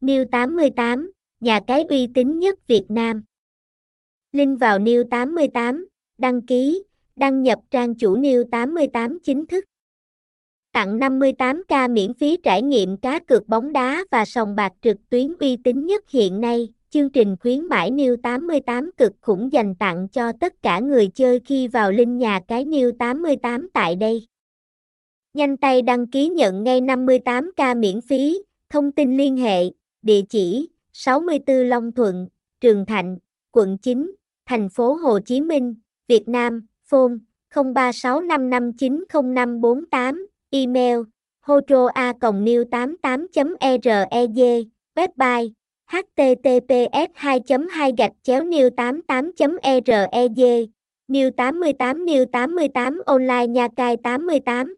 New 88, nhà cái uy tín nhất Việt Nam. Link vào New 88, đăng ký, đăng nhập trang chủ New 88 chính thức. Tặng 58k miễn phí trải nghiệm cá cược bóng đá và sòng bạc trực tuyến uy tín nhất hiện nay. Chương trình khuyến mãi New 88 cực khủng dành tặng cho tất cả người chơi khi vào link nhà cái New 88 tại đây. Nhanh tay đăng ký nhận ngay 58k miễn phí, thông tin liên hệ, địa chỉ 64 Long Thuận, Trường Thạnh, quận 9, thành phố Hồ Chí Minh, Việt Nam, phone 0365590548, email hotroa.new88.reg, e website https 2 2 gạch chéo new 88 reg new 88 new 88 online nha cai 88